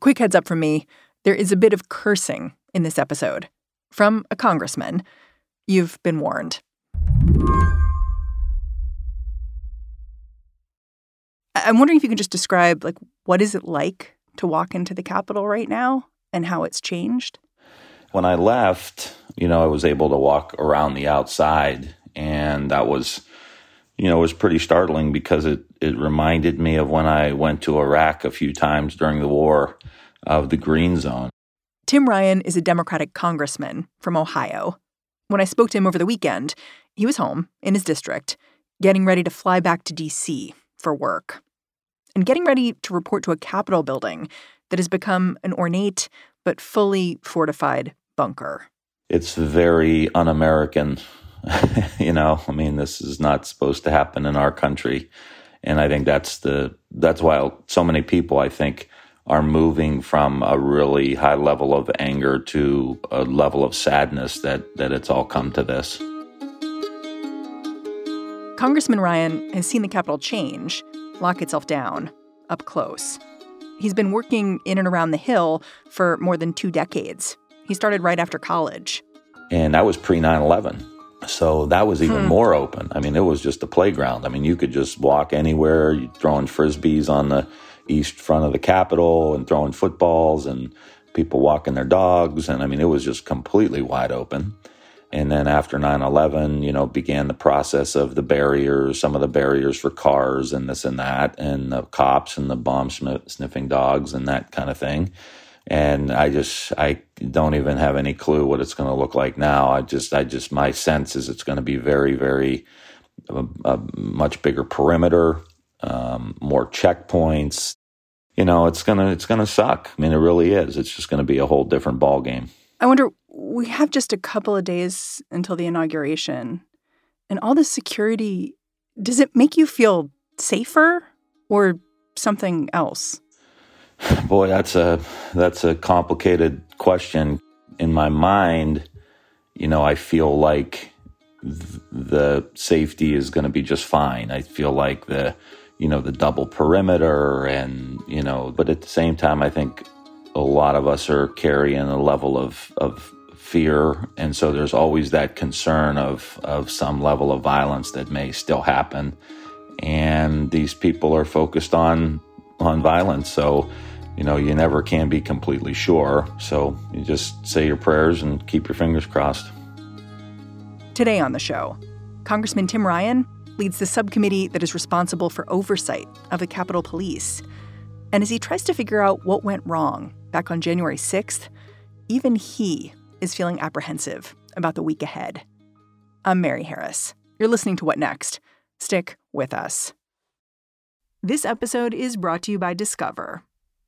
Quick heads up from me there is a bit of cursing in this episode from a congressman. You've been warned. I'm wondering if you can just describe like what is it like to walk into the Capitol right now and how it's changed? When I left, you know, I was able to walk around the outside and that was you know, it was pretty startling because it, it reminded me of when I went to Iraq a few times during the war of the Green Zone. Tim Ryan is a Democratic congressman from Ohio. When I spoke to him over the weekend, he was home in his district, getting ready to fly back to D.C. for work and getting ready to report to a Capitol building that has become an ornate but fully fortified bunker. It's very un American. you know, I mean, this is not supposed to happen in our country. And I think that's the that's why so many people I think are moving from a really high level of anger to a level of sadness that that it's all come to this. Congressman Ryan has seen the Capitol change, lock itself down, up close. He's been working in and around the Hill for more than two decades. He started right after college. And that was pre 9 11. So that was even hmm. more open. I mean, it was just a playground. I mean, you could just walk anywhere, you throwing frisbees on the east front of the Capitol and throwing footballs and people walking their dogs. And I mean, it was just completely wide open. And then after 9 11, you know, began the process of the barriers, some of the barriers for cars and this and that, and the cops and the bomb sniffing dogs and that kind of thing. And I just, I don't even have any clue what it's going to look like now. I just, I just, my sense is it's going to be very, very, a, a much bigger perimeter, um, more checkpoints. You know, it's gonna, it's gonna suck. I mean, it really is. It's just going to be a whole different ball game. I wonder we have just a couple of days until the inauguration. And all this security, does it make you feel safer or something else? Boy, that's a that's a complicated question. In my mind, you know, I feel like th- the safety is going to be just fine. I feel like the you know the double perimeter and you know, but at the same time, I think a lot of us are carrying a level of of fear, and so there's always that concern of of some level of violence that may still happen. And these people are focused on on violence, so you know you never can be completely sure. So you just say your prayers and keep your fingers crossed. Today on the show, Congressman Tim Ryan leads the subcommittee that is responsible for oversight of the Capitol Police. And as he tries to figure out what went wrong back on January 6th, even he is feeling apprehensive about the week ahead. I'm Mary Harris. You're listening to What Next? Stick with us. This episode is brought to you by Discover.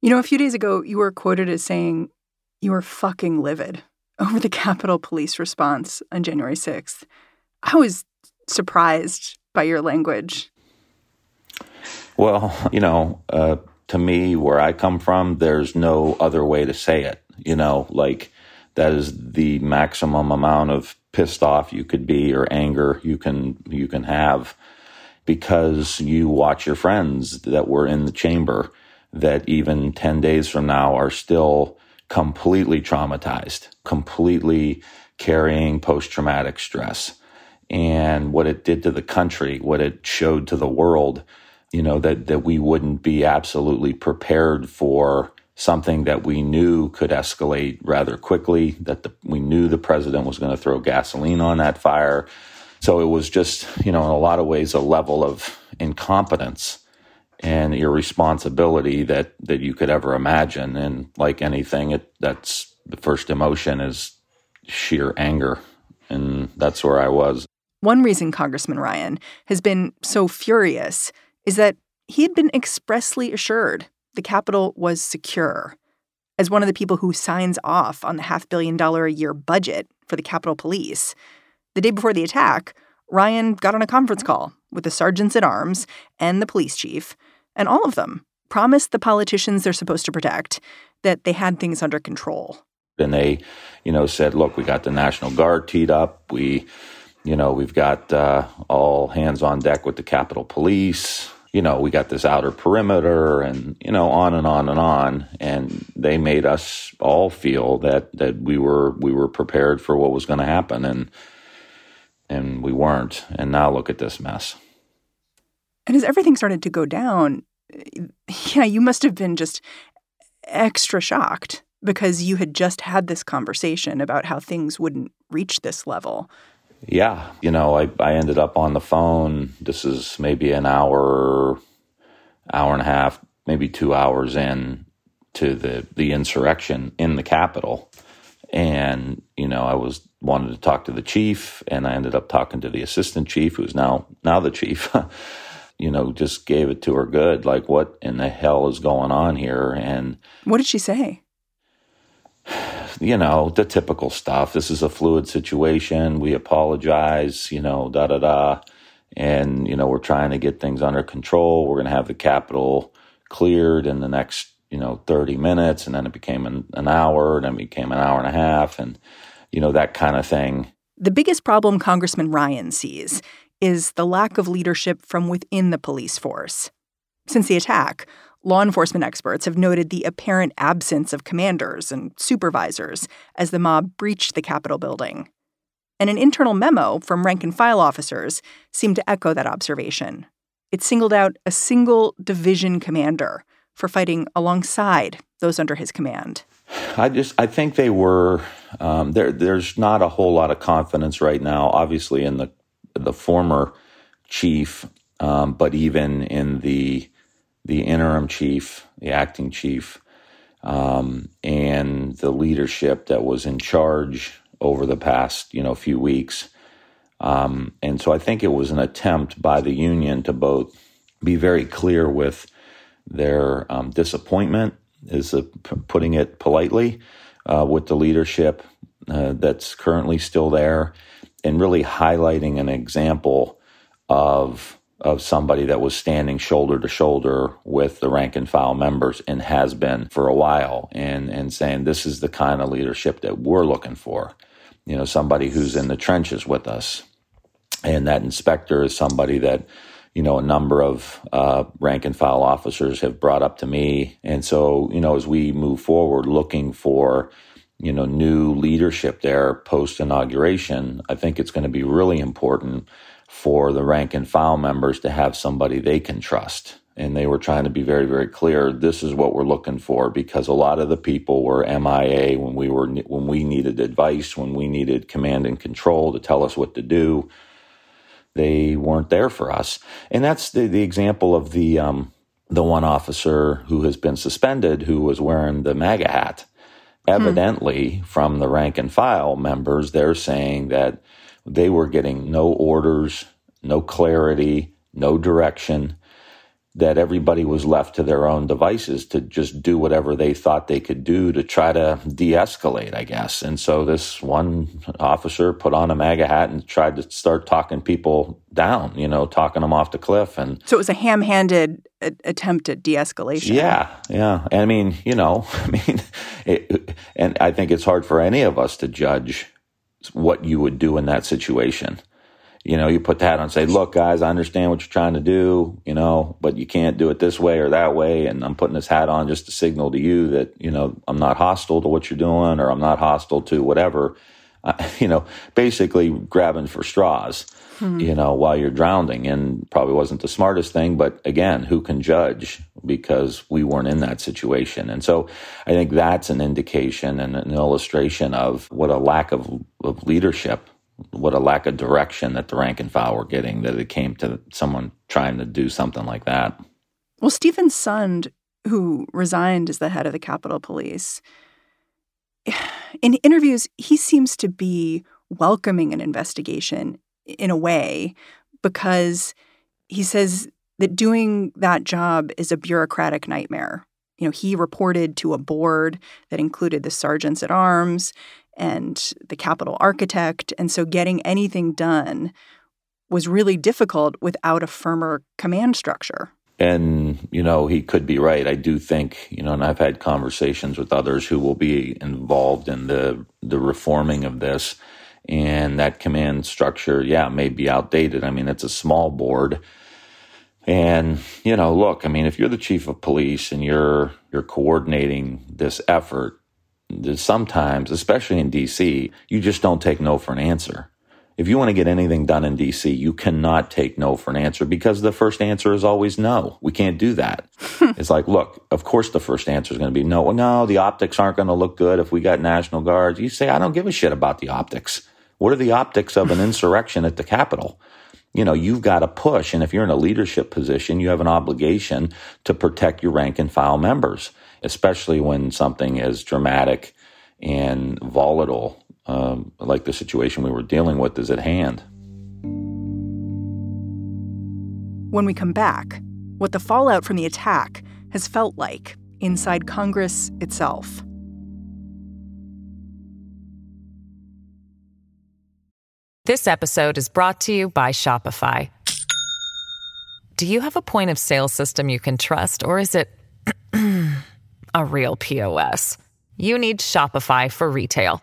You know, a few days ago, you were quoted as saying you were fucking livid over the Capitol Police response on January 6th. I was surprised by your language. Well, you know, uh, to me, where I come from, there's no other way to say it. You know, like that is the maximum amount of pissed off you could be or anger you can you can have because you watch your friends that were in the chamber that even 10 days from now are still completely traumatized, completely carrying post traumatic stress. And what it did to the country, what it showed to the world, you know, that, that we wouldn't be absolutely prepared for something that we knew could escalate rather quickly, that the, we knew the president was going to throw gasoline on that fire. So it was just, you know, in a lot of ways, a level of incompetence and irresponsibility that that you could ever imagine. And like anything, it that's the first emotion is sheer anger, and that's where I was. One reason Congressman Ryan has been so furious is that he had been expressly assured the Capitol was secure. As one of the people who signs off on the half billion dollar a year budget for the Capitol Police, the day before the attack, Ryan got on a conference call with the sergeants at arms and the police chief and all of them promised the politicians they're supposed to protect that they had things under control. And they, you know, said, look, we got the National Guard teed up. We, you know, we've got uh, all hands on deck with the Capitol Police. You know, we got this outer perimeter and, you know, on and on and on. And they made us all feel that, that we were, we were prepared for what was going to happen. And, and we weren't. And now look at this mess. And as everything started to go down, yeah, you must have been just extra shocked because you had just had this conversation about how things wouldn't reach this level. Yeah, you know, I, I ended up on the phone. This is maybe an hour, hour and a half, maybe two hours in to the, the insurrection in the Capitol. And, you know, I was wanted to talk to the chief and I ended up talking to the assistant chief, who's now now the chief. you know, just gave it to her good. Like, what in the hell is going on here? And what did she say? You know, the typical stuff. This is a fluid situation. We apologize, you know, da da da. And, you know, we're trying to get things under control. We're going to have the Capitol cleared in the next, you know, 30 minutes. And then it became an, an hour, and then it became an hour and a half, and, you know, that kind of thing. The biggest problem Congressman Ryan sees is the lack of leadership from within the police force. Since the attack, law enforcement experts have noted the apparent absence of commanders and supervisors as the mob breached the Capitol building. And an internal memo from rank and file officers seemed to echo that observation. It singled out a single division commander for fighting alongside those under his command. I just I think they were um, there. There's not a whole lot of confidence right now, obviously in the the former chief, um, but even in the the interim chief, the acting chief, um, and the leadership that was in charge over the past you know few weeks. Um, and so I think it was an attempt by the union to both be very clear with their um, disappointment, is putting it politely, uh, with the leadership uh, that's currently still there, and really highlighting an example of of somebody that was standing shoulder to shoulder with the rank and file members and has been for a while and and saying this is the kind of leadership that we're looking for. You know somebody who's in the trenches with us. And that inspector is somebody that you know a number of uh, rank and file officers have brought up to me. And so you know as we move forward looking for you know, new leadership there post inauguration, I think it's going to be really important for the rank and file members to have somebody they can trust. And they were trying to be very, very clear. This is what we're looking for because a lot of the people were MIA when we were when we needed advice, when we needed command and control to tell us what to do. They weren't there for us, and that's the, the example of the um, the one officer who has been suspended who was wearing the MAGA hat Evidently, hmm. from the rank and file members, they're saying that they were getting no orders, no clarity, no direction, that everybody was left to their own devices to just do whatever they thought they could do to try to de escalate, I guess. And so this one officer put on a MAGA hat and tried to start talking people down, you know, talking them off the cliff. And so it was a ham handed a- attempt at de-escalation. Yeah, yeah. I mean, you know, I mean, it, and I think it's hard for any of us to judge what you would do in that situation. You know, you put that on and say, look, guys, I understand what you're trying to do, you know, but you can't do it this way or that way. And I'm putting this hat on just to signal to you that, you know, I'm not hostile to what you're doing or I'm not hostile to whatever. Uh, you know, basically grabbing for straws hmm. you know, while you're drowning. And probably wasn't the smartest thing, but again, who can judge because we weren't in that situation. And so I think that's an indication and an illustration of what a lack of, of leadership, what a lack of direction that the rank and file were getting, that it came to someone trying to do something like that. Well, Steven Sund, who resigned as the head of the Capitol Police, in interviews, he seems to be welcoming an investigation in a way because he says that doing that job is a bureaucratic nightmare. You know, he reported to a board that included the sergeants at arms and the Capitol architect. And so getting anything done was really difficult without a firmer command structure. And, you know, he could be right. I do think, you know, and I've had conversations with others who will be involved in the the reforming of this and that command structure, yeah, may be outdated. I mean, it's a small board. And, you know, look, I mean, if you're the chief of police and you're you're coordinating this effort, sometimes, especially in DC, you just don't take no for an answer. If you want to get anything done in DC, you cannot take no for an answer because the first answer is always no. We can't do that. it's like, look, of course the first answer is going to be no. Well, no, the optics aren't going to look good if we got National Guards. You say, I don't give a shit about the optics. What are the optics of an insurrection at the Capitol? You know, you've got to push. And if you're in a leadership position, you have an obligation to protect your rank and file members, especially when something as dramatic and volatile um, like the situation we were dealing with is at hand. When we come back, what the fallout from the attack has felt like inside Congress itself. This episode is brought to you by Shopify. Do you have a point of sale system you can trust, or is it a real POS? You need Shopify for retail.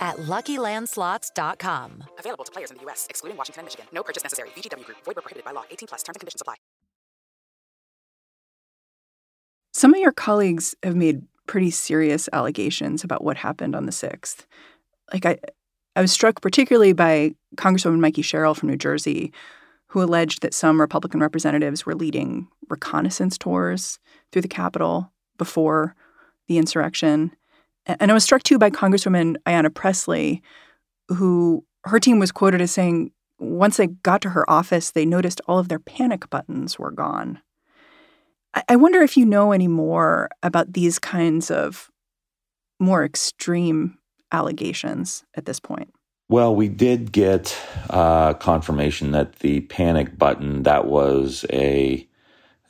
at LuckyLandSlots.com. Available to players in the U.S., excluding Washington and Michigan. No purchase necessary. VGW Group. Void were prohibited by law. 18 plus. Terms and conditions apply. Some of your colleagues have made pretty serious allegations about what happened on the 6th. Like, I, I was struck particularly by Congresswoman Mikey Sherrill from New Jersey, who alleged that some Republican representatives were leading reconnaissance tours through the Capitol before the insurrection. And I was struck too by Congresswoman Ayanna Pressley, who her team was quoted as saying once they got to her office, they noticed all of their panic buttons were gone. I wonder if you know any more about these kinds of more extreme allegations at this point. Well, we did get uh, confirmation that the panic button that was a,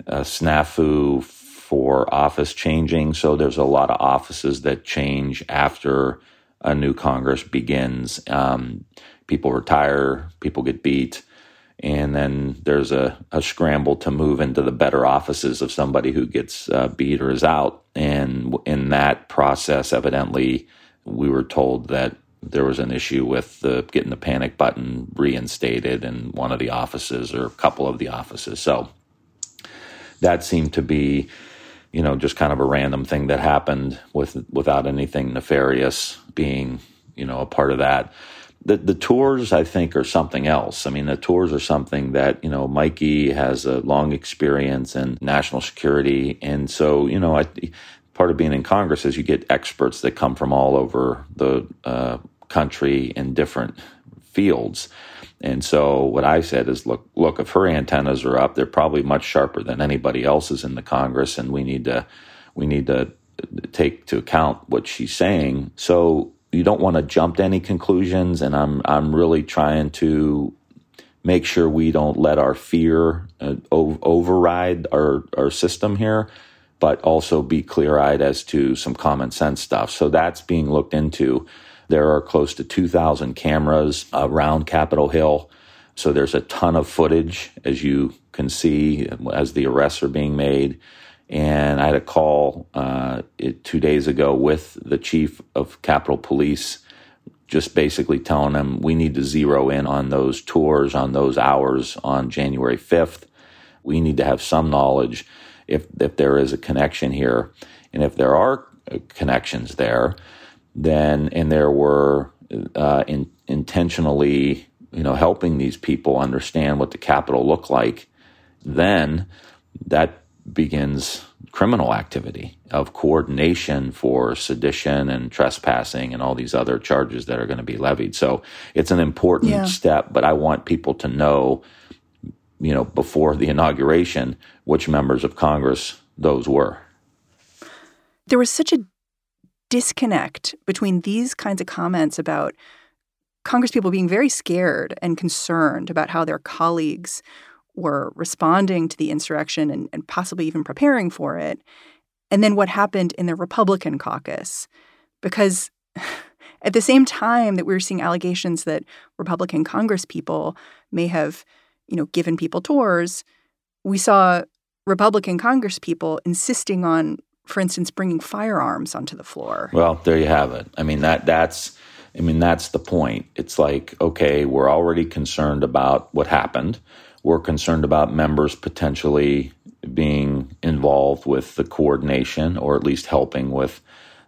a snafu for office changing. So there's a lot of offices that change after a new Congress begins. Um, people retire, people get beat, and then there's a, a, scramble to move into the better offices of somebody who gets uh, beat or is out. And in that process, evidently, we were told that there was an issue with the, getting the panic button reinstated in one of the offices or a couple of the offices. So that seemed to be you know, just kind of a random thing that happened with without anything nefarious being, you know, a part of that. The the tours I think are something else. I mean, the tours are something that, you know, Mikey has a long experience in national security and so, you know, I part of being in Congress is you get experts that come from all over the uh, country in different fields. And so what I said is, look, look, if her antennas are up, they're probably much sharper than anybody else's in the Congress, and we need to we need to take to account what she's saying. So you don't want to jump to any conclusions, and I'm I'm really trying to make sure we don't let our fear uh, override our our system here, but also be clear eyed as to some common sense stuff. So that's being looked into. There are close to 2,000 cameras around Capitol Hill. So there's a ton of footage, as you can see, as the arrests are being made. And I had a call uh, two days ago with the chief of Capitol Police, just basically telling him we need to zero in on those tours, on those hours on January 5th. We need to have some knowledge if, if there is a connection here. And if there are uh, connections there, then, and there were uh, in, intentionally, you know, helping these people understand what the Capitol looked like, then that begins criminal activity of coordination for sedition and trespassing and all these other charges that are going to be levied. So it's an important yeah. step, but I want people to know, you know, before the inauguration, which members of Congress those were. There was such a disconnect between these kinds of comments about Congress people being very scared and concerned about how their colleagues were responding to the insurrection and, and possibly even preparing for it, and then what happened in the Republican caucus. Because at the same time that we were seeing allegations that Republican Congress people may have, you know, given people tours, we saw Republican Congress people insisting on, for instance, bringing firearms onto the floor. Well, there you have it. I mean that that's I mean that's the point. It's like okay, we're already concerned about what happened. We're concerned about members potentially being involved with the coordination or at least helping with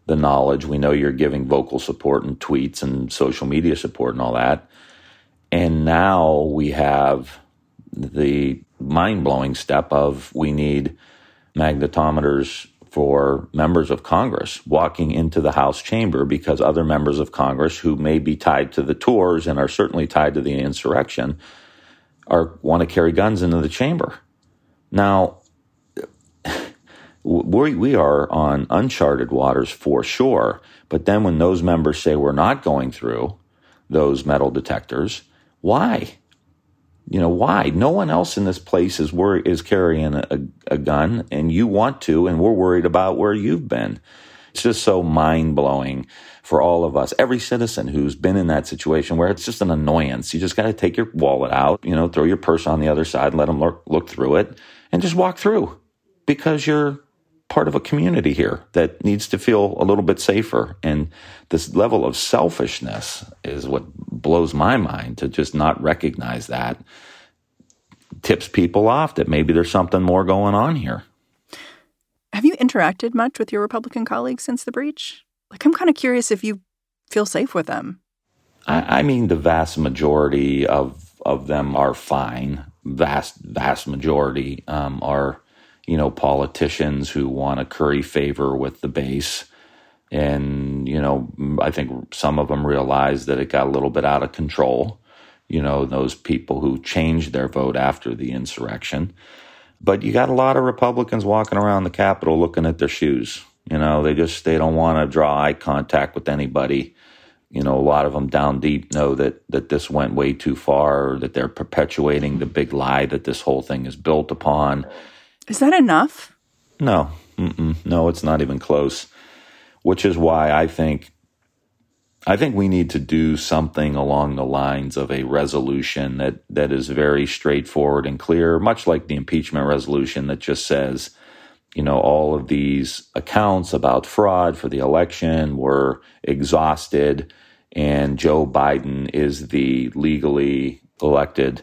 the knowledge. We know you're giving vocal support and tweets and social media support and all that. And now we have the mind blowing step of we need magnetometers for members of Congress walking into the House chamber because other members of Congress who may be tied to the tours and are certainly tied to the insurrection are want to carry guns into the chamber. Now, we, we are on uncharted waters for sure. But then when those members say we're not going through those metal detectors, why? You know, why? No one else in this place is is carrying a, a gun, and you want to, and we're worried about where you've been. It's just so mind blowing for all of us, every citizen who's been in that situation where it's just an annoyance. You just got to take your wallet out, you know, throw your purse on the other side, let them look, look through it, and just walk through because you're part of a community here that needs to feel a little bit safer. And this level of selfishness is what blows my mind to just not recognize that tips people off that maybe there's something more going on here. Have you interacted much with your Republican colleagues since the breach? Like, I'm kind of curious if you feel safe with them. I, I mean, the vast majority of of them are fine. Vast, vast majority um, are, you know, politicians who want to curry favor with the base. And, you know, I think some of them realize that it got a little bit out of control. You know, those people who changed their vote after the insurrection. But you got a lot of Republicans walking around the Capitol looking at their shoes. You know, they just they don't want to draw eye contact with anybody. You know, a lot of them down deep know that that this went way too far, or that they're perpetuating the big lie that this whole thing is built upon. Is that enough? No, Mm-mm. no, it's not even close. Which is why I think I think we need to do something along the lines of a resolution that, that is very straightforward and clear, much like the impeachment resolution that just says, you know, all of these accounts about fraud for the election were exhausted, and Joe Biden is the legally elected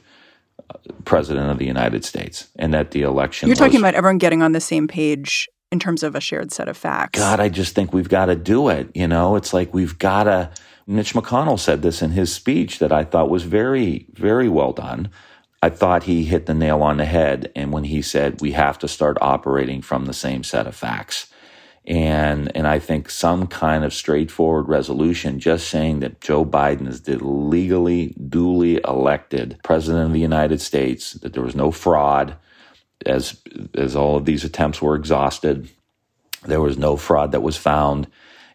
president of the United States, and that the election. You're talking about everyone getting on the same page in terms of a shared set of facts. God, I just think we've got to do it. You know, it's like we've got to. Mitch McConnell said this in his speech that I thought was very, very well done. I thought he hit the nail on the head. And when he said, we have to start operating from the same set of facts. And, and I think some kind of straightforward resolution just saying that Joe Biden is the legally, duly elected president of the United States, that there was no fraud as, as all of these attempts were exhausted. There was no fraud that was found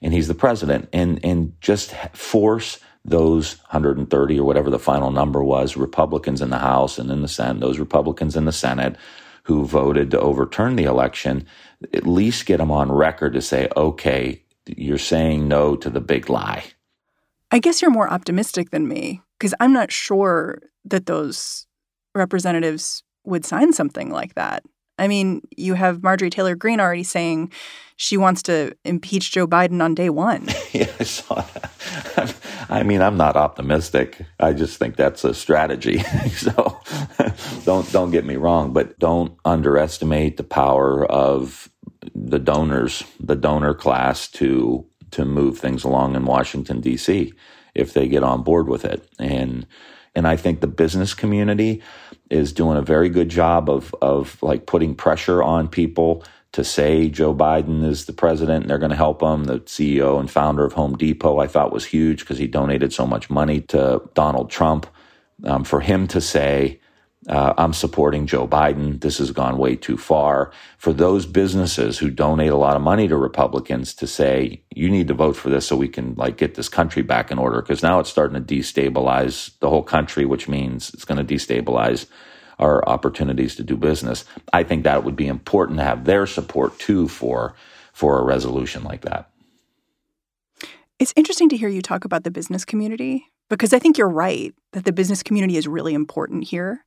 and he's the president and, and just force those 130 or whatever the final number was, Republicans in the House and in the Senate, those Republicans in the Senate who voted to overturn the election, at least get them on record to say, okay, you're saying no to the big lie. I guess you're more optimistic than me because I'm not sure that those representatives would sign something like that. I mean, you have Marjorie Taylor Greene already saying she wants to impeach Joe Biden on day one. yeah, I saw that. I mean, I'm not optimistic. I just think that's a strategy. so don't don't get me wrong, but don't underestimate the power of the donors, the donor class to to move things along in Washington D.C. if they get on board with it. And and I think the business community is doing a very good job of of like putting pressure on people to say Joe Biden is the president and they're going to help him. The CEO and founder of Home Depot, I thought was huge because he donated so much money to Donald Trump. Um, for him to say, uh, I'm supporting Joe Biden. This has gone way too far. For those businesses who donate a lot of money to Republicans to say, you need to vote for this so we can like get this country back in order. Cause now it's starting to destabilize the whole country, which means it's going to destabilize our opportunities to do business. I think that would be important to have their support too for for a resolution like that. It's interesting to hear you talk about the business community because I think you're right that the business community is really important here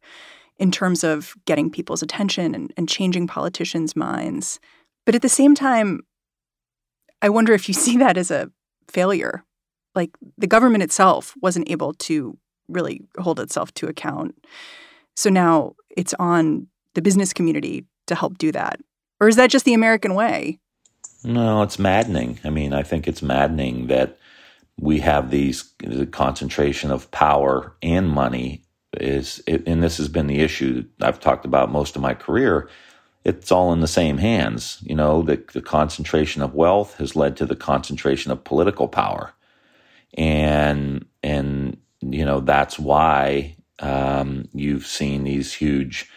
in terms of getting people's attention and, and changing politicians' minds. But at the same time, I wonder if you see that as a failure. Like the government itself wasn't able to really hold itself to account. So now it's on the business community to help do that. Or is that just the American way? No, it's maddening. I mean, I think it's maddening that we have these the concentration of power and money is and this has been the issue I've talked about most of my career. It's all in the same hands. You know, the, the concentration of wealth has led to the concentration of political power. And and you know, that's why um, you've seen these huge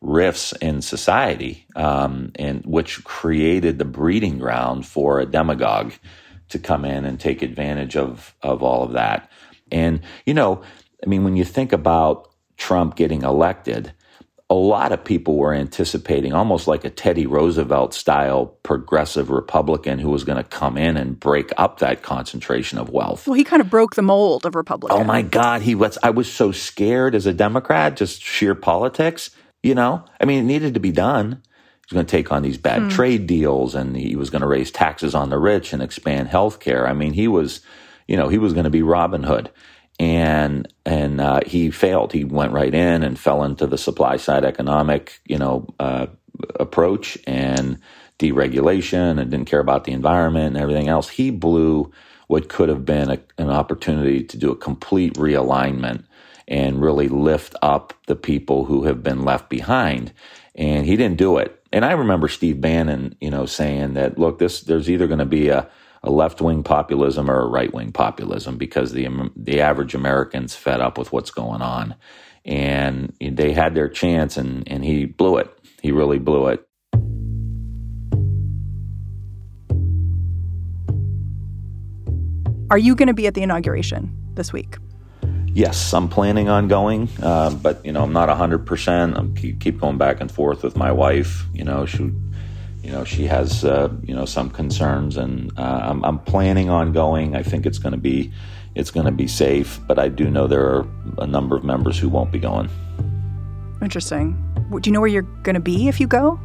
rifts in society, um, and which created the breeding ground for a demagogue to come in and take advantage of of all of that. And you know, I mean, when you think about Trump getting elected, a lot of people were anticipating almost like a Teddy Roosevelt style progressive Republican who was going to come in and break up that concentration of wealth. Well, he kind of broke the mold of Republican. Oh my God, he was. I was so scared as a Democrat, just sheer politics. You know, I mean, it needed to be done. He was going to take on these bad hmm. trade deals, and he was going to raise taxes on the rich and expand health care. I mean, he was, you know, he was going to be Robin Hood and and uh, he failed. He went right in and fell into the supply side economic, you know, uh, approach and deregulation, and didn't care about the environment and everything else. He blew what could have been a, an opportunity to do a complete realignment and really lift up the people who have been left behind. And he didn't do it. And I remember Steve Bannon, you know, saying that, look, this there's either going to be a a left wing populism or a right wing populism because the the average American's fed up with what's going on, and they had their chance, and and he blew it. He really blew it. Are you going to be at the inauguration this week? Yes, I'm planning on going, uh, but you know I'm not 100. percent I keep, keep going back and forth with my wife. You know, she you know, she has, uh, you know, some concerns, and uh, I'm, I'm, planning on going. I think it's going to be, it's going to be safe, but I do know there are a number of members who won't be going. Interesting. Do you know where you're going to be if you go?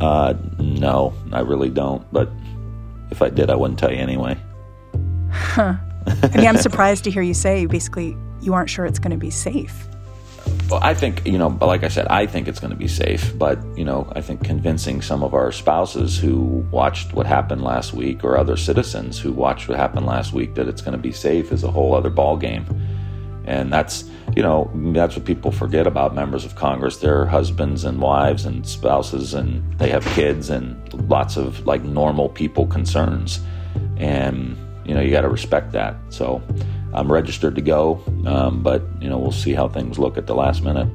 Uh, no, I really don't. But if I did, I wouldn't tell you anyway. Huh. I mean, I'm surprised to hear you say basically you aren't sure it's going to be safe. Well, I think, you know, like I said, I think it's going to be safe. But, you know, I think convincing some of our spouses who watched what happened last week or other citizens who watched what happened last week that it's going to be safe is a whole other ballgame. And that's, you know, that's what people forget about members of Congress. They're husbands and wives and spouses, and they have kids and lots of like normal people concerns. And, you know, you got to respect that. So I'm registered to go, um, but, you know, we'll see how things look at the last minute.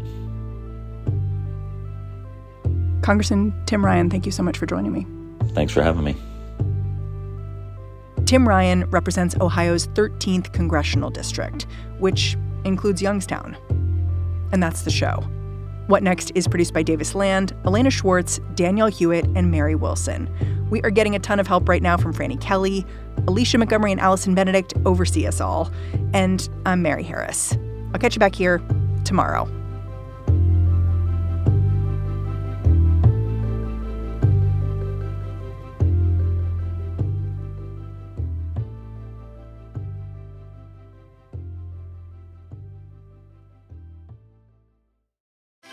Congressman Tim Ryan, thank you so much for joining me. Thanks for having me. Tim Ryan represents Ohio's 13th congressional district, which includes Youngstown. And that's the show. What Next is produced by Davis Land, Elena Schwartz, Danielle Hewitt, and Mary Wilson. We are getting a ton of help right now from Franny Kelly. Alicia Montgomery and Allison Benedict oversee us all. And I'm Mary Harris. I'll catch you back here tomorrow.